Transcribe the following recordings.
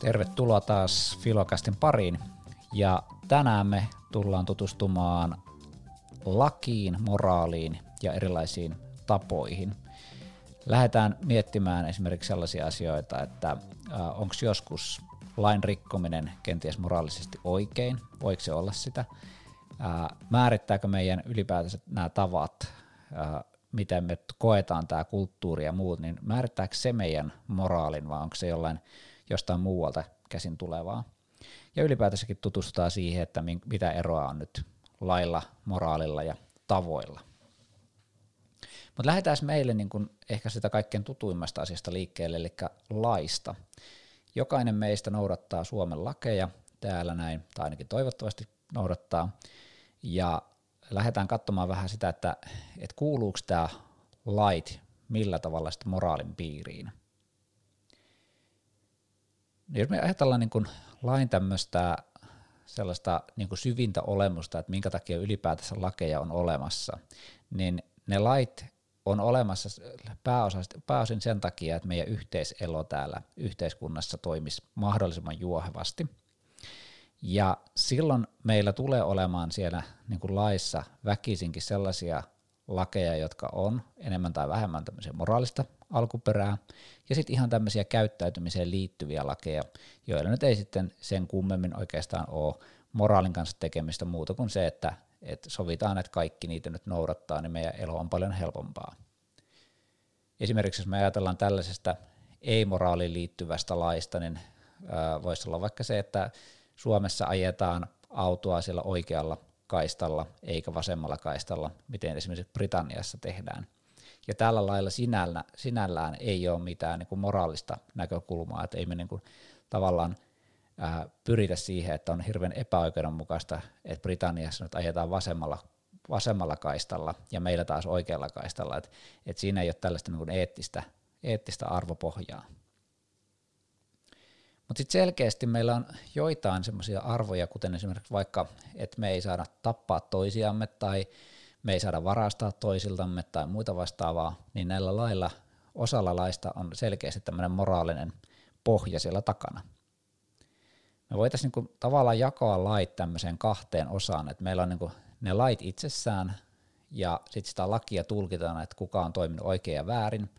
Tervetuloa taas Filokastin pariin. Ja tänään me tullaan tutustumaan lakiin, moraaliin ja erilaisiin tapoihin. Lähdetään miettimään esimerkiksi sellaisia asioita, että onko joskus lain rikkominen kenties moraalisesti oikein, voiko se olla sitä, määrittääkö meidän ylipäätänsä nämä tavat, miten me koetaan tämä kulttuuri ja muut, niin määrittääkö se meidän moraalin vai onko se jollain jostain muualta käsin tulevaa. Ja ylipäätänsäkin tutustutaan siihen, että mitä eroa on nyt lailla, moraalilla ja tavoilla. Mutta lähdetään meille niin kun ehkä sitä kaikkein tutuimmasta asiasta liikkeelle, eli laista. Jokainen meistä noudattaa Suomen lakeja täällä näin, tai ainakin toivottavasti noudattaa. Ja lähdetään katsomaan vähän sitä, että, että kuuluuko tämä lait millä tavalla sitten moraalin piiriin. Niin jos me ajatellaan niin kuin lain tämmöistä sellaista niin kuin syvintä olemusta, että minkä takia ylipäätänsä lakeja on olemassa, niin ne lait on olemassa pääosin sen takia, että meidän yhteiselo täällä yhteiskunnassa toimisi mahdollisimman juohevasti. Ja silloin meillä tulee olemaan siellä niin kuin laissa väkisinkin sellaisia lakeja, jotka on enemmän tai vähemmän tämmöisiä moraalista alkuperää, ja sitten ihan tämmöisiä käyttäytymiseen liittyviä lakeja, joilla nyt ei sitten sen kummemmin oikeastaan ole moraalin kanssa tekemistä muuta kuin se, että, että sovitaan, että kaikki niitä nyt noudattaa, niin meidän elo on paljon helpompaa. Esimerkiksi jos me ajatellaan tällaisesta ei-moraaliin liittyvästä laista, niin voisi olla vaikka se, että Suomessa ajetaan autoa siellä oikealla kaistalla eikä vasemmalla kaistalla, miten esimerkiksi Britanniassa tehdään – ja tällä lailla sinällä, sinällään ei ole mitään niin kuin moraalista näkökulmaa, että ei me niin kuin tavallaan ää, pyritä siihen, että on hirveän epäoikeudenmukaista, että Britanniassa nyt ajetaan vasemmalla, vasemmalla kaistalla ja meillä taas oikealla kaistalla, että, että siinä ei ole tällaista niin kuin eettistä, eettistä arvopohjaa. Mutta sitten selkeästi meillä on joitain semmoisia arvoja, kuten esimerkiksi vaikka, että me ei saada tappaa toisiamme tai me ei saada varastaa toisiltamme tai muita vastaavaa, niin näillä lailla, osalla laista on selkeästi tämmöinen moraalinen pohja siellä takana. Me voitaisiin niin tavallaan jakaa lait tämmöiseen kahteen osaan, että meillä on niin ne lait itsessään ja sitten sitä lakia tulkitaan, että kuka on toiminut oikein ja väärin,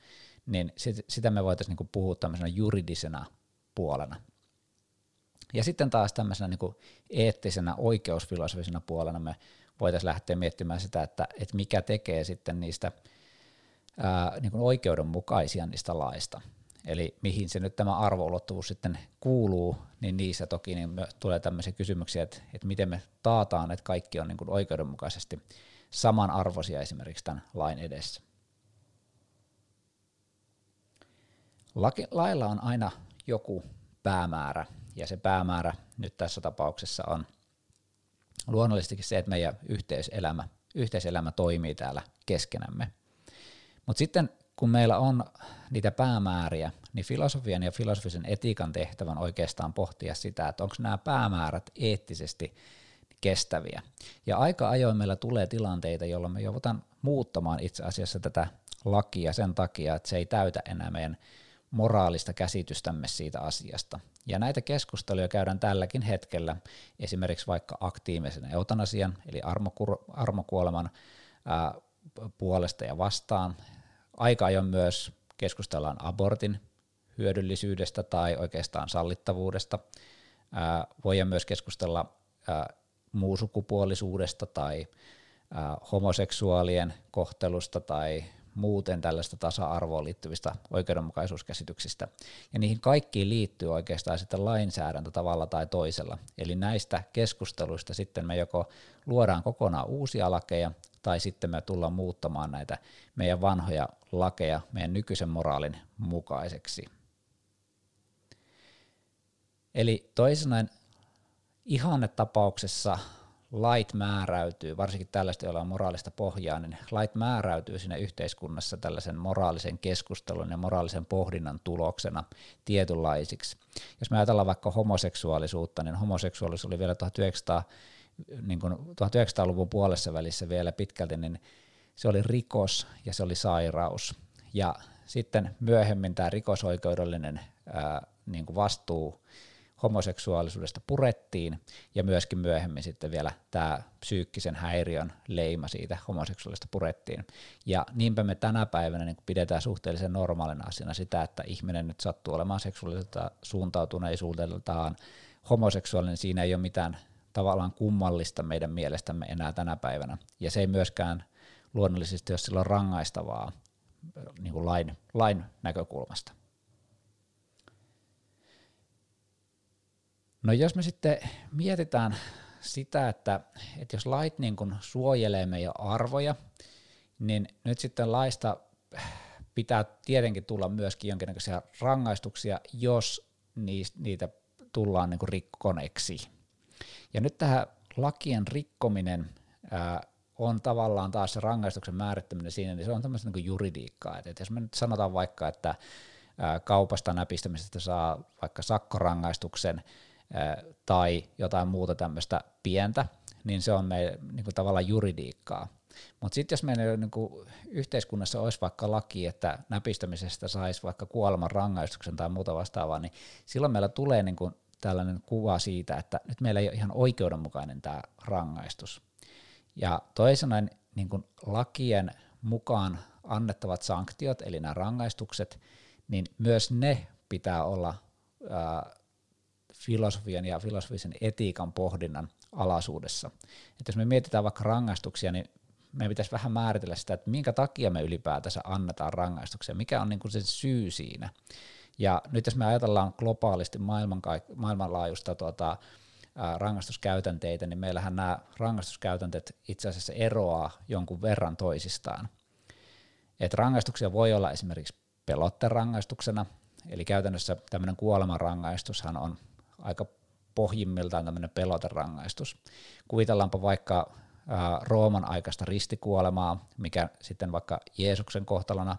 niin sit, sitä me voitaisiin niin puhua tämmöisenä juridisena puolena. Ja sitten taas tämmöisenä niin eettisenä oikeusfilosofisena puolena me voitaisiin lähteä miettimään sitä, että, että mikä tekee sitten niistä ää, niin kuin oikeudenmukaisia niistä laista. Eli mihin se nyt tämä arvoulottuvuus sitten kuuluu, niin niissä toki niin tulee tämmöisiä kysymyksiä, että, että miten me taataan, että kaikki on niin kuin oikeudenmukaisesti samanarvoisia esimerkiksi tämän lain edessä. Laki, lailla on aina joku päämäärä, ja se päämäärä nyt tässä tapauksessa on – luonnollisestikin se, että meidän yhteiselämä, yhteiselämä toimii täällä keskenämme. Mutta sitten kun meillä on niitä päämääriä, niin filosofian ja filosofisen etiikan tehtävän oikeastaan pohtia sitä, että onko nämä päämäärät eettisesti kestäviä. Ja aika ajoin meillä tulee tilanteita, jolloin me joudutaan muuttamaan itse asiassa tätä lakia sen takia, että se ei täytä enää meidän moraalista käsitystämme siitä asiasta. Ja näitä keskusteluja käydään tälläkin hetkellä esimerkiksi vaikka aktiivisen eutanasian eli armokuoleman ää, puolesta ja vastaan. Aika ajoin myös keskustellaan abortin hyödyllisyydestä tai oikeastaan sallittavuudesta. Ää, voidaan myös keskustella ää, muusukupuolisuudesta tai ää, homoseksuaalien kohtelusta tai muuten tällaista tasa-arvoon liittyvistä oikeudenmukaisuuskäsityksistä. Ja niihin kaikkiin liittyy oikeastaan sitten lainsäädäntö tavalla tai toisella. Eli näistä keskusteluista sitten me joko luodaan kokonaan uusia lakeja, tai sitten me tullaan muuttamaan näitä meidän vanhoja lakeja meidän nykyisen moraalin mukaiseksi. Eli toisin ihannetapauksessa lait määräytyy, varsinkin tällaista, joilla on moraalista pohjaa, niin lait määräytyy siinä yhteiskunnassa tällaisen moraalisen keskustelun ja moraalisen pohdinnan tuloksena tietynlaisiksi. Jos me ajatellaan vaikka homoseksuaalisuutta, niin homoseksuaalisuus oli vielä 1900, niin kuin 1900-luvun puolessa välissä vielä pitkälti, niin se oli rikos ja se oli sairaus. Ja sitten myöhemmin tämä rikosoikeudellinen ää, niin kuin vastuu homoseksuaalisuudesta purettiin ja myöskin myöhemmin sitten vielä tämä psyykkisen häiriön leima siitä homoseksuaalista purettiin. Ja niinpä me tänä päivänä niin pidetään suhteellisen normaalina asiana sitä, että ihminen nyt sattuu olemaan seksuaaliselta suuntautuneisuudeltaan homoseksuaalinen, siinä ei ole mitään tavallaan kummallista meidän mielestämme enää tänä päivänä. Ja se ei myöskään luonnollisesti ole silloin rangaistavaa niin kuin lain, lain näkökulmasta. No jos me sitten mietitään sitä, että, että jos lait niin kuin suojelee meidän arvoja, niin nyt sitten laista pitää tietenkin tulla myöskin jonkinnäköisiä rangaistuksia, jos niitä tullaan niin kuin rikkoneeksi. Ja nyt tähän lakien rikkominen ää, on tavallaan taas se rangaistuksen määrittäminen siinä, niin se on tämmöistä niin juridiikkaa. Et, et jos me nyt sanotaan vaikka, että ää, kaupasta näpistämisestä saa vaikka sakkorangaistuksen, tai jotain muuta tämmöistä pientä, niin se on meidän niin kuin tavallaan juridiikkaa. Mutta sitten jos meillä niin kuin yhteiskunnassa olisi vaikka laki, että näpistämisestä saisi vaikka kuoleman rangaistuksen tai muuta vastaavaa, niin silloin meillä tulee niin kuin tällainen kuva siitä, että nyt meillä ei ole ihan oikeudenmukainen tämä rangaistus. Ja toisena niin kuin lakien mukaan annettavat sanktiot, eli nämä rangaistukset, niin myös ne pitää olla ää, filosofian ja filosofisen etiikan pohdinnan alaisuudessa. Et jos me mietitään vaikka rangaistuksia, niin meidän pitäisi vähän määritellä sitä, että minkä takia me ylipäätänsä annetaan rangaistuksia, mikä on niin kuin se syy siinä. Ja nyt jos me ajatellaan globaalisti maailmankaik- maailmanlaajuista tuota, ää, rangaistuskäytänteitä, niin meillähän nämä rangaistuskäytänteet itse asiassa eroaa jonkun verran toisistaan. Et rangaistuksia voi olla esimerkiksi pelotterangaistuksena, eli käytännössä tämmöinen kuolemanrangaistushan on aika pohjimmiltaan tämmöinen peloterangaistus. Kuvitellaanpa vaikka ää, Rooman aikaista ristikuolemaa, mikä sitten vaikka Jeesuksen kohtalona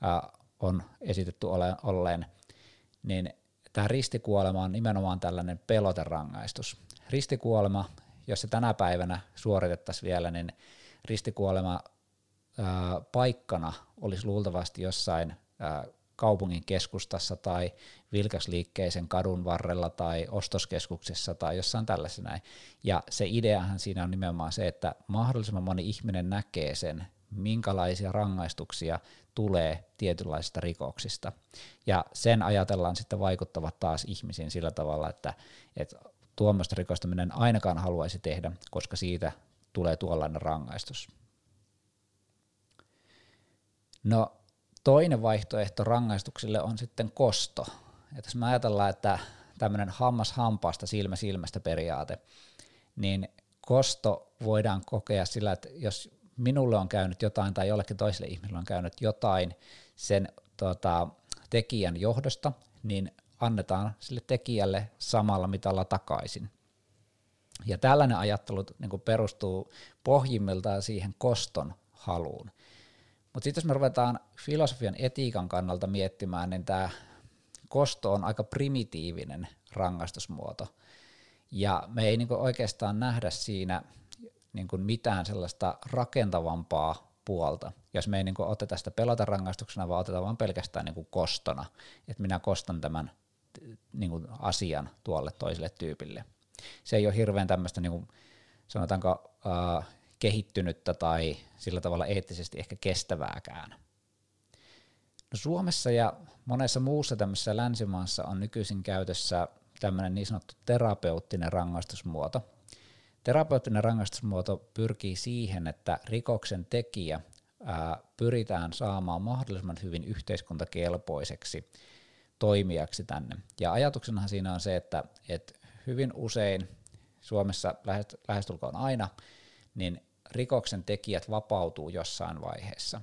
ää, on esitetty olleen, niin tämä ristikuolema on nimenomaan tällainen peloterangaistus. Ristikuolema, jos se tänä päivänä suoritettaisiin vielä, niin ristikuolema ää, paikkana olisi luultavasti jossain kaupungin keskustassa tai vilkasliikkeisen kadun varrella tai ostoskeskuksessa tai jossain tällaisessa näin. Ja se ideahan siinä on nimenomaan se, että mahdollisimman moni ihminen näkee sen, minkälaisia rangaistuksia tulee tietynlaisista rikoksista. Ja sen ajatellaan sitten vaikuttavat taas ihmisiin sillä tavalla, että, että tuommoista rikosta minä en ainakaan haluaisi tehdä, koska siitä tulee tuollainen rangaistus. No Toinen vaihtoehto rangaistuksille on sitten kosto. Et jos me ajatellaan, että tämmöinen hammas hampaasta, silmä silmästä periaate, niin kosto voidaan kokea sillä, että jos minulle on käynyt jotain tai jollekin toiselle ihmiselle on käynyt jotain sen tota, tekijän johdosta, niin annetaan sille tekijälle samalla mitalla takaisin. Ja tällainen ajattelu niin perustuu pohjimmiltaan siihen koston haluun. Mutta sitten jos me ruvetaan filosofian etiikan kannalta miettimään, niin tämä kosto on aika primitiivinen rangaistusmuoto. Ja me ei niinku oikeastaan nähdä siinä niinku mitään sellaista rakentavampaa puolta, jos me ei niinku oteta sitä pelota rangaistuksena, vaan otetaan vain pelkästään niinku kostona, että minä kostan tämän niinku asian tuolle toiselle tyypille. Se ei ole hirveän tämmöistä, niinku, sanotaanko, uh, kehittynyttä tai sillä tavalla eettisesti ehkä kestävääkään. No Suomessa ja monessa muussa tämmöisessä länsimaassa on nykyisin käytössä tämmöinen niin sanottu terapeuttinen rangaistusmuoto. Terapeuttinen rangaistusmuoto pyrkii siihen, että rikoksen tekijä ää, pyritään saamaan mahdollisimman hyvin yhteiskuntakelpoiseksi toimijaksi tänne. Ja ajatuksenahan siinä on se, että, että hyvin usein Suomessa lähestulkoon aina, niin rikoksen tekijät vapautuu jossain vaiheessa.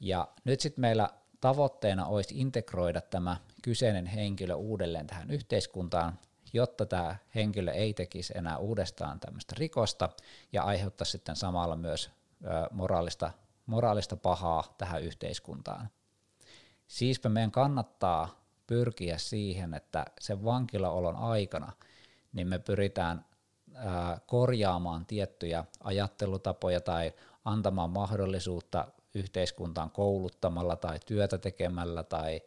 Ja nyt sitten meillä tavoitteena olisi integroida tämä kyseinen henkilö uudelleen tähän yhteiskuntaan, jotta tämä henkilö ei tekisi enää uudestaan tämmöistä rikosta ja aiheuttaisi sitten samalla myös moraalista, moraalista pahaa tähän yhteiskuntaan. Siispä meidän kannattaa pyrkiä siihen, että sen vankilaolon aikana niin me pyritään korjaamaan tiettyjä ajattelutapoja tai antamaan mahdollisuutta yhteiskuntaan kouluttamalla tai työtä tekemällä tai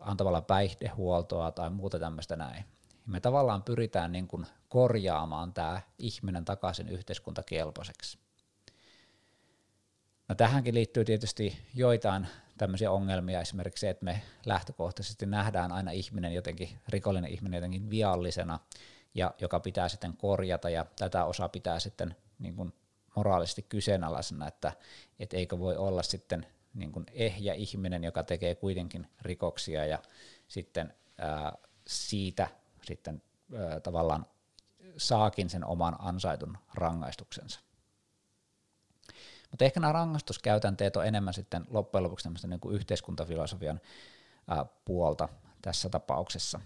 antamalla päihdehuoltoa tai muuta tämmöistä näin. Me tavallaan pyritään niin kuin korjaamaan tämä ihminen takaisin yhteiskuntakelpoiseksi. No tähänkin liittyy tietysti joitain tämmöisiä ongelmia, esimerkiksi se, että me lähtökohtaisesti nähdään aina ihminen jotenkin, rikollinen ihminen jotenkin viallisena, ja joka pitää sitten korjata, ja tätä osaa pitää sitten niin kuin moraalisesti kyseenalaisena, että et eikö voi olla sitten niin kuin ehjä ihminen, joka tekee kuitenkin rikoksia, ja sitten ää, siitä sitten ää, tavallaan saakin sen oman ansaitun rangaistuksensa. Mutta ehkä nämä rangaistuskäytänteet on enemmän sitten loppujen lopuksi tämmöistä niin kuin yhteiskuntafilosofian ää, puolta tässä tapauksessa.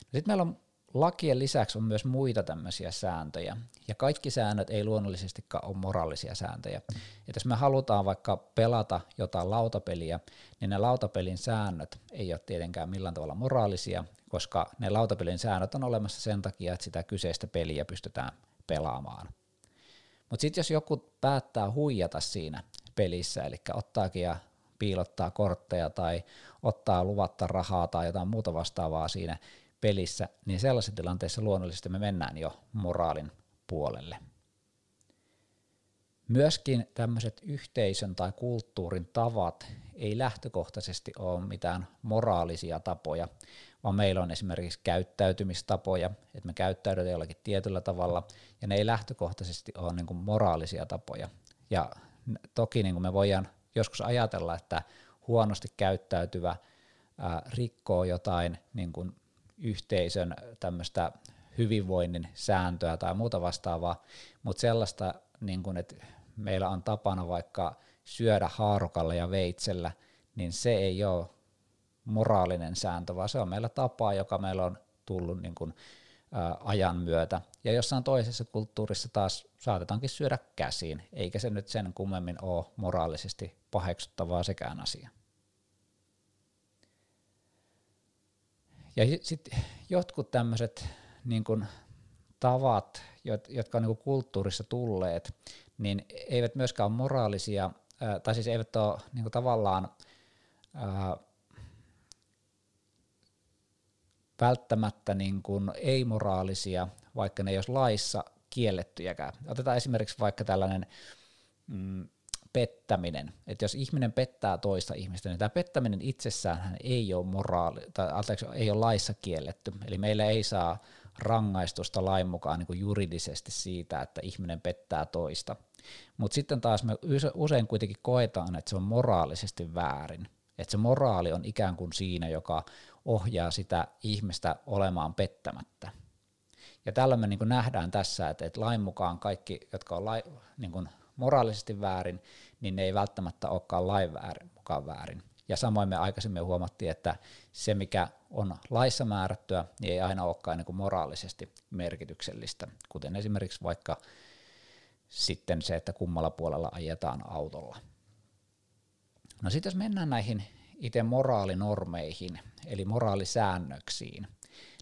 Sitten meillä on lakien lisäksi on myös muita tämmöisiä sääntöjä, ja kaikki säännöt ei luonnollisestikaan ole moraalisia sääntöjä. Et jos me halutaan vaikka pelata jotain lautapeliä, niin ne lautapelin säännöt ei ole tietenkään millään tavalla moraalisia, koska ne lautapelin säännöt on olemassa sen takia, että sitä kyseistä peliä pystytään pelaamaan. Mutta sitten jos joku päättää huijata siinä pelissä, eli ottaakin ja piilottaa kortteja tai ottaa luvatta rahaa tai jotain muuta vastaavaa siinä pelissä, niin sellaisessa tilanteessa luonnollisesti me mennään jo moraalin puolelle. Myöskin tämmöiset yhteisön tai kulttuurin tavat ei lähtökohtaisesti ole mitään moraalisia tapoja, vaan meillä on esimerkiksi käyttäytymistapoja, että me käyttäydytään jollakin tietyllä tavalla, ja ne ei lähtökohtaisesti ole niin kuin moraalisia tapoja. Ja toki niin kuin me voidaan joskus ajatella, että huonosti käyttäytyvä ää, rikkoo jotain niin kuin yhteisön tämmöistä hyvinvoinnin sääntöä tai muuta vastaavaa, mutta sellaista, niin kuin, että meillä on tapana vaikka syödä haarukalla ja veitsellä, niin se ei ole moraalinen sääntö, vaan se on meillä tapa, joka meillä on tullut niin kuin, ä, ajan myötä. Ja jossain toisessa kulttuurissa taas saatetaankin syödä käsiin, eikä se nyt sen kummemmin ole moraalisesti paheksuttavaa sekään asia. Ja sitten jotkut tämmöiset niin tavat, jotka on niin kulttuurissa tulleet, niin eivät myöskään ole moraalisia, tai siis eivät ole niin tavallaan ää, välttämättä niin ei-moraalisia, vaikka ne ei olisi laissa kiellettyjäkään. Otetaan esimerkiksi vaikka tällainen mm, pettäminen. Että jos ihminen pettää toista ihmistä, niin tämä pettäminen itsessään ei ole moraali, tai anteeksi, ei ole laissa kielletty. Eli meillä ei saa rangaistusta lain mukaan niin kuin juridisesti siitä, että ihminen pettää toista. Mutta sitten taas me usein kuitenkin koetaan, että se on moraalisesti väärin. Että se moraali on ikään kuin siinä, joka ohjaa sitä ihmistä olemaan pettämättä. Ja tällä me niin nähdään tässä, että, että lain mukaan kaikki, jotka on lai, niin kuin moraalisesti väärin, niin ne ei välttämättä olekaan lain väärin, mukaan väärin. Ja samoin me aikaisemmin huomattiin, että se mikä on laissa määrättyä, niin ei aina olekaan niin kuin moraalisesti merkityksellistä, kuten esimerkiksi vaikka sitten se, että kummalla puolella ajetaan autolla. No sitten jos mennään näihin itse moraalinormeihin, eli moraalisäännöksiin,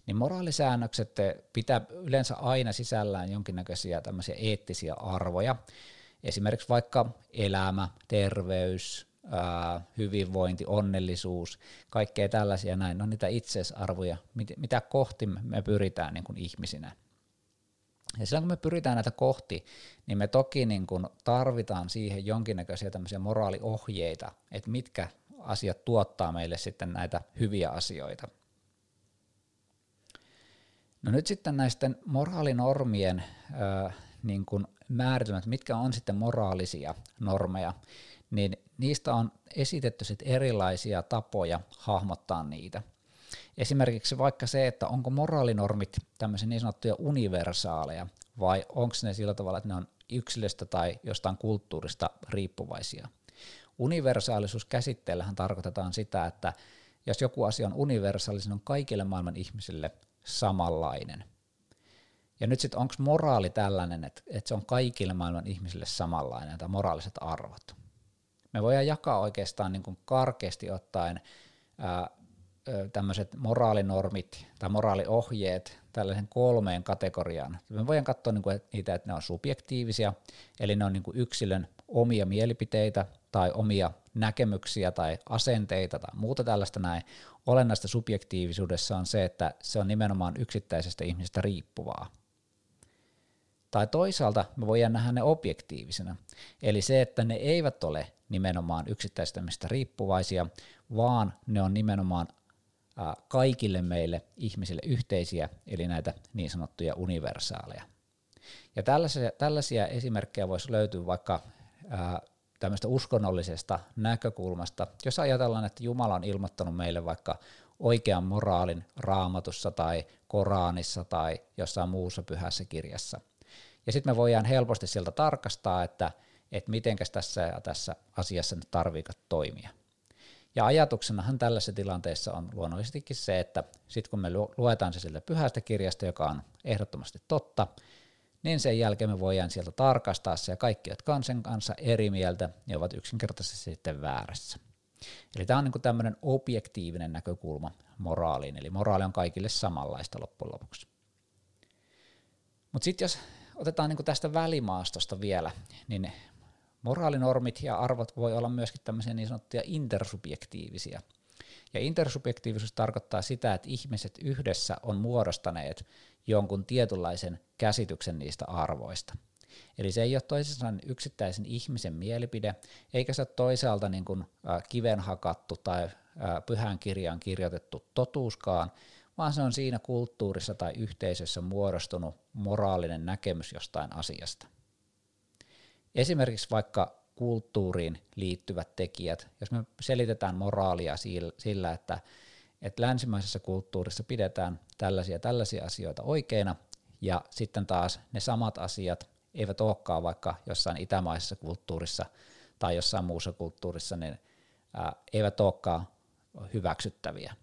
niin moraalisäännökset pitää yleensä aina sisällään jonkinnäköisiä tämmöisiä eettisiä arvoja, esimerkiksi vaikka elämä, terveys, hyvinvointi, onnellisuus, kaikkea tällaisia näin, on niitä itseisarvoja, mit, mitä kohti me pyritään niin kuin ihmisinä. Ja silloin kun me pyritään näitä kohti, niin me toki niin kuin tarvitaan siihen jonkinnäköisiä tämmöisiä moraaliohjeita, että mitkä asiat tuottaa meille sitten näitä hyviä asioita. No nyt sitten näisten moraalinormien niin kuin määritelmät, mitkä on sitten moraalisia normeja, niin niistä on esitetty sitten erilaisia tapoja hahmottaa niitä. Esimerkiksi vaikka se, että onko moraalinormit tämmöisiä niin sanottuja universaaleja, vai onko ne sillä tavalla, että ne on yksilöstä tai jostain kulttuurista riippuvaisia. Universaalisuus käsitteellähän tarkoitetaan sitä, että jos joku asia on universaali, se on kaikille maailman ihmisille samanlainen – ja nyt sitten onko moraali tällainen, että, että se on kaikille maailman ihmisille samanlainen, tai moraaliset arvot. Me voidaan jakaa oikeastaan niin kuin karkeasti ottaen tämmöiset moraalinormit tai moraaliohjeet tällaisen kolmeen kategoriaan. Me voidaan katsoa niin kuin niitä, että ne on subjektiivisia, eli ne on niin kuin yksilön omia mielipiteitä tai omia näkemyksiä tai asenteita tai muuta tällaista näin. Olennaista subjektiivisuudessa on se, että se on nimenomaan yksittäisestä ihmisestä riippuvaa. Tai toisaalta me voidaan nähdä ne objektiivisena, eli se, että ne eivät ole nimenomaan yksittäisestä ihmistä riippuvaisia, vaan ne on nimenomaan kaikille meille ihmisille yhteisiä, eli näitä niin sanottuja universaaleja. Ja tällaisia, tällaisia esimerkkejä voisi löytyä vaikka tämmöistä uskonnollisesta näkökulmasta, jos ajatellaan, että Jumala on ilmoittanut meille vaikka oikean moraalin raamatussa tai Koranissa tai jossain muussa pyhässä kirjassa. Ja sitten me voidaan helposti sieltä tarkastaa, että, että mitenkäs tässä ja tässä asiassa nyt tarviikat toimia. Ja ajatuksenahan tällaisessa tilanteessa on luonnollisestikin se, että sitten kun me luetaan se sieltä pyhästä kirjasta, joka on ehdottomasti totta, niin sen jälkeen me voidaan sieltä tarkastaa se, ja kaikki, jotka on sen kanssa eri mieltä, ne ovat yksinkertaisesti sitten väärässä. Eli tämä on niin tämmöinen objektiivinen näkökulma moraaliin, eli moraali on kaikille samanlaista loppujen lopuksi. Mutta sitten jos otetaan niin tästä välimaastosta vielä, niin moraalinormit ja arvot voi olla myöskin tämmöisiä niin sanottuja intersubjektiivisia. Ja intersubjektiivisuus tarkoittaa sitä, että ihmiset yhdessä on muodostaneet jonkun tietynlaisen käsityksen niistä arvoista. Eli se ei ole toisaalta yksittäisen ihmisen mielipide, eikä se ole toisaalta niin kuin kiven hakattu tai pyhän kirjaan kirjoitettu totuuskaan, vaan se on siinä kulttuurissa tai yhteisössä muodostunut moraalinen näkemys jostain asiasta. Esimerkiksi vaikka kulttuuriin liittyvät tekijät, jos me selitetään moraalia sillä, että, että länsimaisessa kulttuurissa pidetään tällaisia tällaisia asioita oikeina, ja sitten taas ne samat asiat eivät olekaan vaikka jossain itämaisessa kulttuurissa tai jossain muussa kulttuurissa, niin eivät olekaan hyväksyttäviä.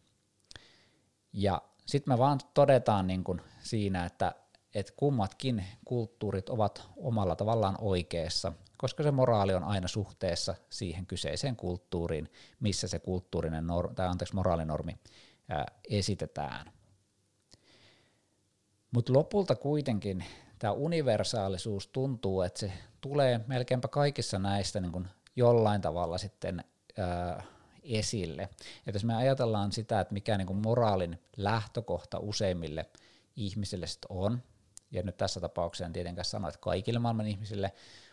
Ja sitten me vaan todetaan niin kuin siinä, että, että kummatkin kulttuurit ovat omalla tavallaan oikeassa, koska se moraali on aina suhteessa siihen kyseiseen kulttuuriin, missä se kulttuurinen normi, tai anteeksi, moraalinormi ää, esitetään. Mutta lopulta kuitenkin tämä universaalisuus tuntuu, että se tulee melkeinpä kaikissa näistä niin kuin jollain tavalla sitten ää, esille. Et jos me ajatellaan sitä, että mikä niin kuin moraalin lähtökohta useimmille ihmisille on, ja nyt tässä tapauksessa en tietenkään sano, että kaikille maailman ihmisille,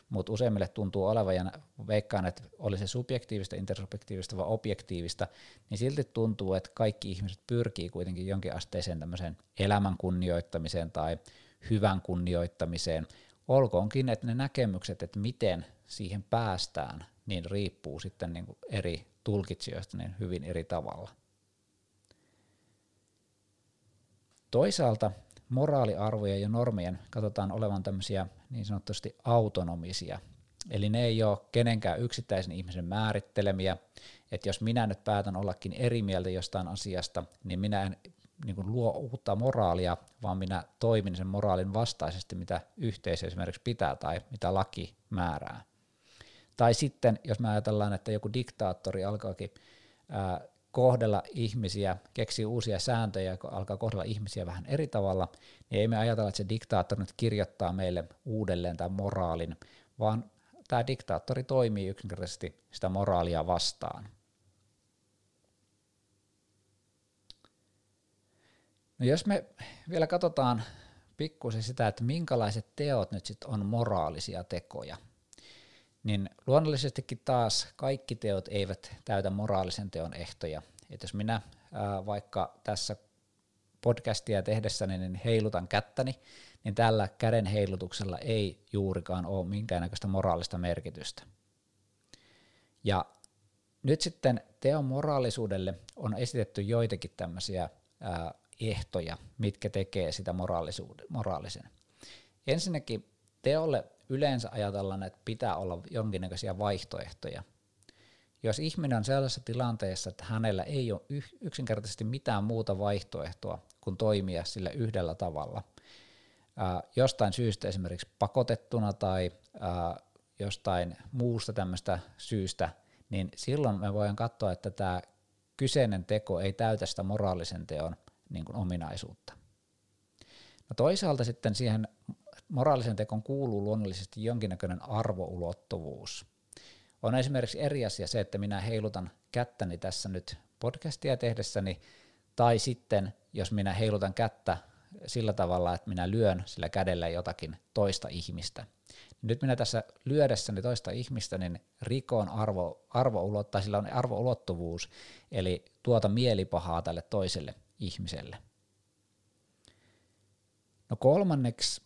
mutta useimmille tuntuu olevan, ja veikkaan, että oli se subjektiivista, intersubjektiivista vai objektiivista, niin silti tuntuu, että kaikki ihmiset pyrkii kuitenkin jonkin asteiseen tämmöiseen elämän kunnioittamiseen tai hyvän kunnioittamiseen, olkoonkin, että ne näkemykset, että miten siihen päästään, niin riippuu sitten niin kuin eri tulkitsijoista niin hyvin eri tavalla. Toisaalta moraaliarvojen ja normien katsotaan olevan tämmöisiä niin sanotusti autonomisia, eli ne ei ole kenenkään yksittäisen ihmisen määrittelemiä, että jos minä nyt päätän ollakin eri mieltä jostain asiasta, niin minä en niin kuin luo uutta moraalia, vaan minä toimin sen moraalin vastaisesti, mitä yhteisö esimerkiksi pitää tai mitä laki määrää. Tai sitten, jos me ajatellaan, että joku diktaattori alkaakin ää, kohdella ihmisiä, keksii uusia sääntöjä, alkaa kohdella ihmisiä vähän eri tavalla, niin ei me ajatella, että se diktaattori nyt kirjoittaa meille uudelleen tämän moraalin, vaan tämä diktaattori toimii yksinkertaisesti sitä moraalia vastaan. No jos me vielä katsotaan pikkusen sitä, että minkälaiset teot nyt sitten on moraalisia tekoja, niin luonnollisestikin taas kaikki teot eivät täytä moraalisen teon ehtoja. Et jos minä ää, vaikka tässä podcastia tehdessäni niin heilutan kättäni, niin tällä käden heilutuksella ei juurikaan ole minkäännäköistä moraalista merkitystä. Ja nyt sitten teon moraalisuudelle on esitetty joitakin tämmöisiä ää, ehtoja, mitkä tekee sitä moraalisen. Ensinnäkin teolle yleensä ajatellaan, että pitää olla jonkinnäköisiä vaihtoehtoja. Jos ihminen on sellaisessa tilanteessa, että hänellä ei ole yksinkertaisesti mitään muuta vaihtoehtoa kuin toimia sillä yhdellä tavalla, jostain syystä esimerkiksi pakotettuna tai jostain muusta tämmöistä syystä, niin silloin me voidaan katsoa, että tämä kyseinen teko ei täytä sitä moraalisen teon niin kuin ominaisuutta. No toisaalta sitten siihen moraalisen tekon kuuluu luonnollisesti jonkinnäköinen arvoulottuvuus. On esimerkiksi eri asia se, että minä heilutan kättäni tässä nyt podcastia tehdessäni, tai sitten jos minä heilutan kättä sillä tavalla, että minä lyön sillä kädellä jotakin toista ihmistä. Nyt minä tässä lyödessäni toista ihmistä, niin rikon arvo, arvo ulottaa, sillä on arvoulottuvuus, eli tuota mielipahaa tälle toiselle ihmiselle. No kolmanneksi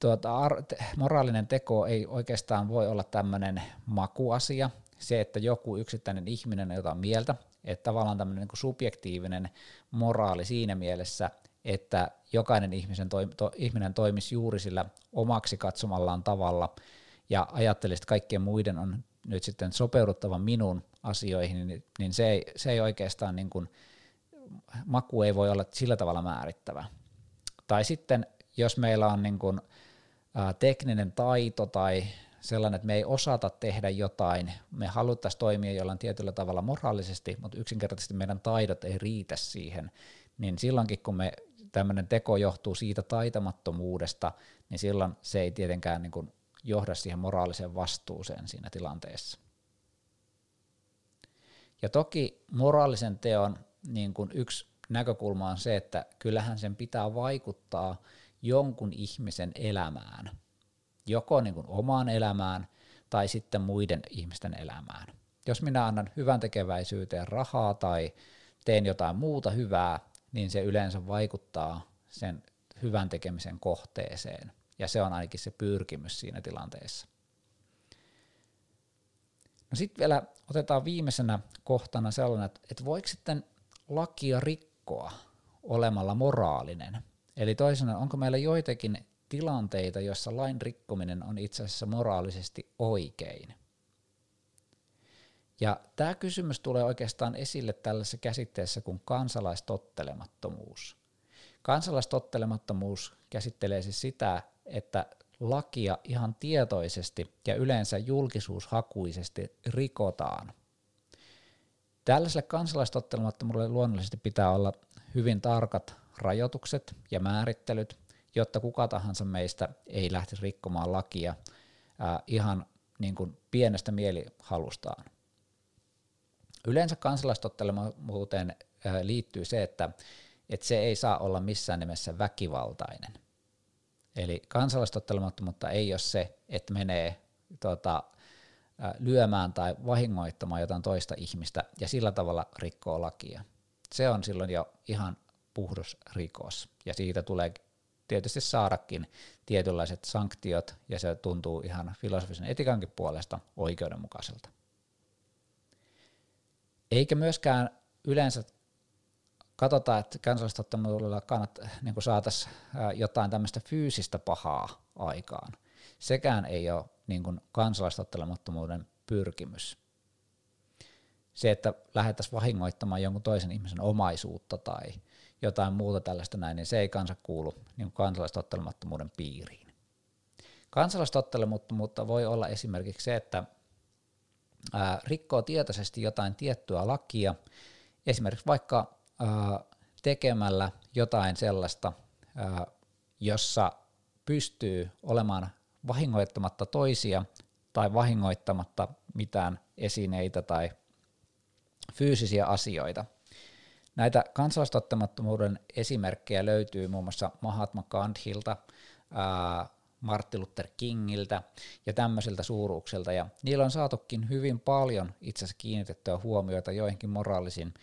tuota, ar- moraalinen teko ei oikeastaan voi olla tämmöinen makuasia, se, että joku yksittäinen ihminen on jotain mieltä, että tavallaan tämmöinen niin subjektiivinen moraali siinä mielessä, että jokainen ihmisen toi, to, ihminen toimisi juuri sillä omaksi katsomallaan tavalla ja ajattelisi, että kaikkien muiden on nyt sitten sopeuduttava minun asioihin, niin, niin se, ei, se ei oikeastaan niin kuin, maku ei voi olla sillä tavalla määrittävä. Tai sitten jos meillä on niin kuin, ää, tekninen taito tai sellainen, että me ei osata tehdä jotain, me haluttaisiin toimia jollain tietyllä tavalla moraalisesti, mutta yksinkertaisesti meidän taidot ei riitä siihen, niin silloinkin kun me tämmöinen teko johtuu siitä taitamattomuudesta, niin silloin se ei tietenkään niin kuin johda siihen moraaliseen vastuuseen siinä tilanteessa. Ja toki moraalisen teon niin kuin yksi näkökulma on se, että kyllähän sen pitää vaikuttaa jonkun ihmisen elämään, joko niin kuin omaan elämään tai sitten muiden ihmisten elämään. Jos minä annan hyvän tekeväisyyteen rahaa tai teen jotain muuta hyvää, niin se yleensä vaikuttaa sen hyvän tekemisen kohteeseen. Ja se on ainakin se pyrkimys siinä tilanteessa. No sitten vielä otetaan viimeisenä kohtana sellainen, että, voiko sitten lakia rikkoa olemalla moraalinen. Eli toisena, onko meillä joitakin tilanteita, joissa lain rikkominen on itse asiassa moraalisesti oikein? Ja tämä kysymys tulee oikeastaan esille tällaisessa käsitteessä kuin kansalaistottelemattomuus. Kansalaistottelemattomuus käsittelee siis sitä, että lakia ihan tietoisesti ja yleensä julkisuushakuisesti rikotaan. Tällaiselle kansalaistottelemattomuudelle luonnollisesti pitää olla hyvin tarkat rajoitukset ja määrittelyt, jotta kuka tahansa meistä ei lähtisi rikkomaan lakia ää, ihan niin kuin pienestä mielihalustaan. Yleensä kansalaistottelemattomuuteen liittyy se, että, että se ei saa olla missään nimessä väkivaltainen. Eli kansalaistottelemattomuutta ei ole se, että menee tota, lyömään tai vahingoittamaan jotain toista ihmistä ja sillä tavalla rikkoo lakia. Se on silloin jo ihan puhdas rikos ja siitä tulee tietysti saadakin tietynlaiset sanktiot ja se tuntuu ihan filosofisen etikankin puolesta oikeudenmukaiselta. Eikä myöskään yleensä katsota, että kansallistottamuudella kannat, niin saataisiin jotain tämmöistä fyysistä pahaa aikaan. Sekään ei ole niin kuin kansalaistottelemattomuuden pyrkimys. Se, että lähdettäisiin vahingoittamaan jonkun toisen ihmisen omaisuutta tai jotain muuta tällaista näin, niin se ei kansa kuulu niin kansalaistottelemattomuuden piiriin. Kansalaistottelemattomuutta voi olla esimerkiksi se, että ää, rikkoo tietoisesti jotain tiettyä lakia, esimerkiksi vaikka ää, tekemällä jotain sellaista, ää, jossa pystyy olemaan vahingoittamatta toisia tai vahingoittamatta mitään esineitä tai fyysisiä asioita. Näitä kansalaistottamattomuuden esimerkkejä löytyy muun muassa Mahatma Gandhilta, Martin Luther Kingiltä ja tämmöisiltä suuruuksilta, ja niillä on saatukin hyvin paljon itse asiassa kiinnitettyä huomiota joihinkin moraalisiin,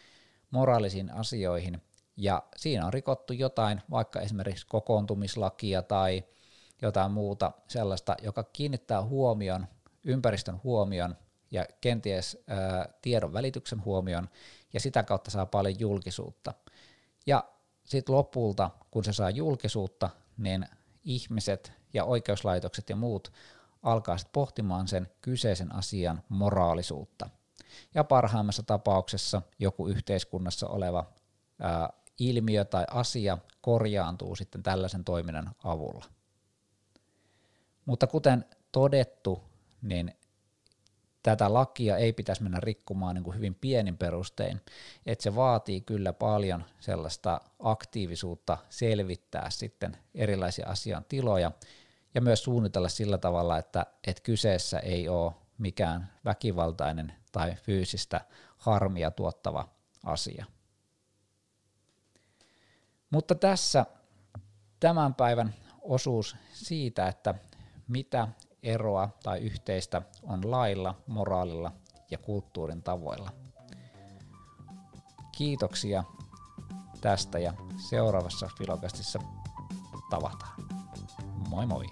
moraalisiin asioihin, ja siinä on rikottu jotain, vaikka esimerkiksi kokoontumislakia tai jotain muuta sellaista, joka kiinnittää huomion, ympäristön huomion ja kenties ää, tiedon välityksen huomion, ja sitä kautta saa paljon julkisuutta. Ja sitten lopulta, kun se saa julkisuutta, niin ihmiset ja oikeuslaitokset ja muut alkaa sitten pohtimaan sen kyseisen asian moraalisuutta. Ja parhaimmassa tapauksessa joku yhteiskunnassa oleva ää, ilmiö tai asia korjaantuu sitten tällaisen toiminnan avulla. Mutta kuten todettu, niin tätä lakia ei pitäisi mennä rikkomaan niin kuin hyvin pienin perustein, että se vaatii kyllä paljon sellaista aktiivisuutta selvittää sitten erilaisia asian tiloja ja myös suunnitella sillä tavalla, että, että kyseessä ei ole mikään väkivaltainen tai fyysistä harmia tuottava asia. Mutta tässä tämän päivän osuus siitä, että mitä eroa tai yhteistä on lailla, moraalilla ja kulttuurin tavoilla. Kiitoksia tästä ja seuraavassa Filokastissa tavataan. Moi moi!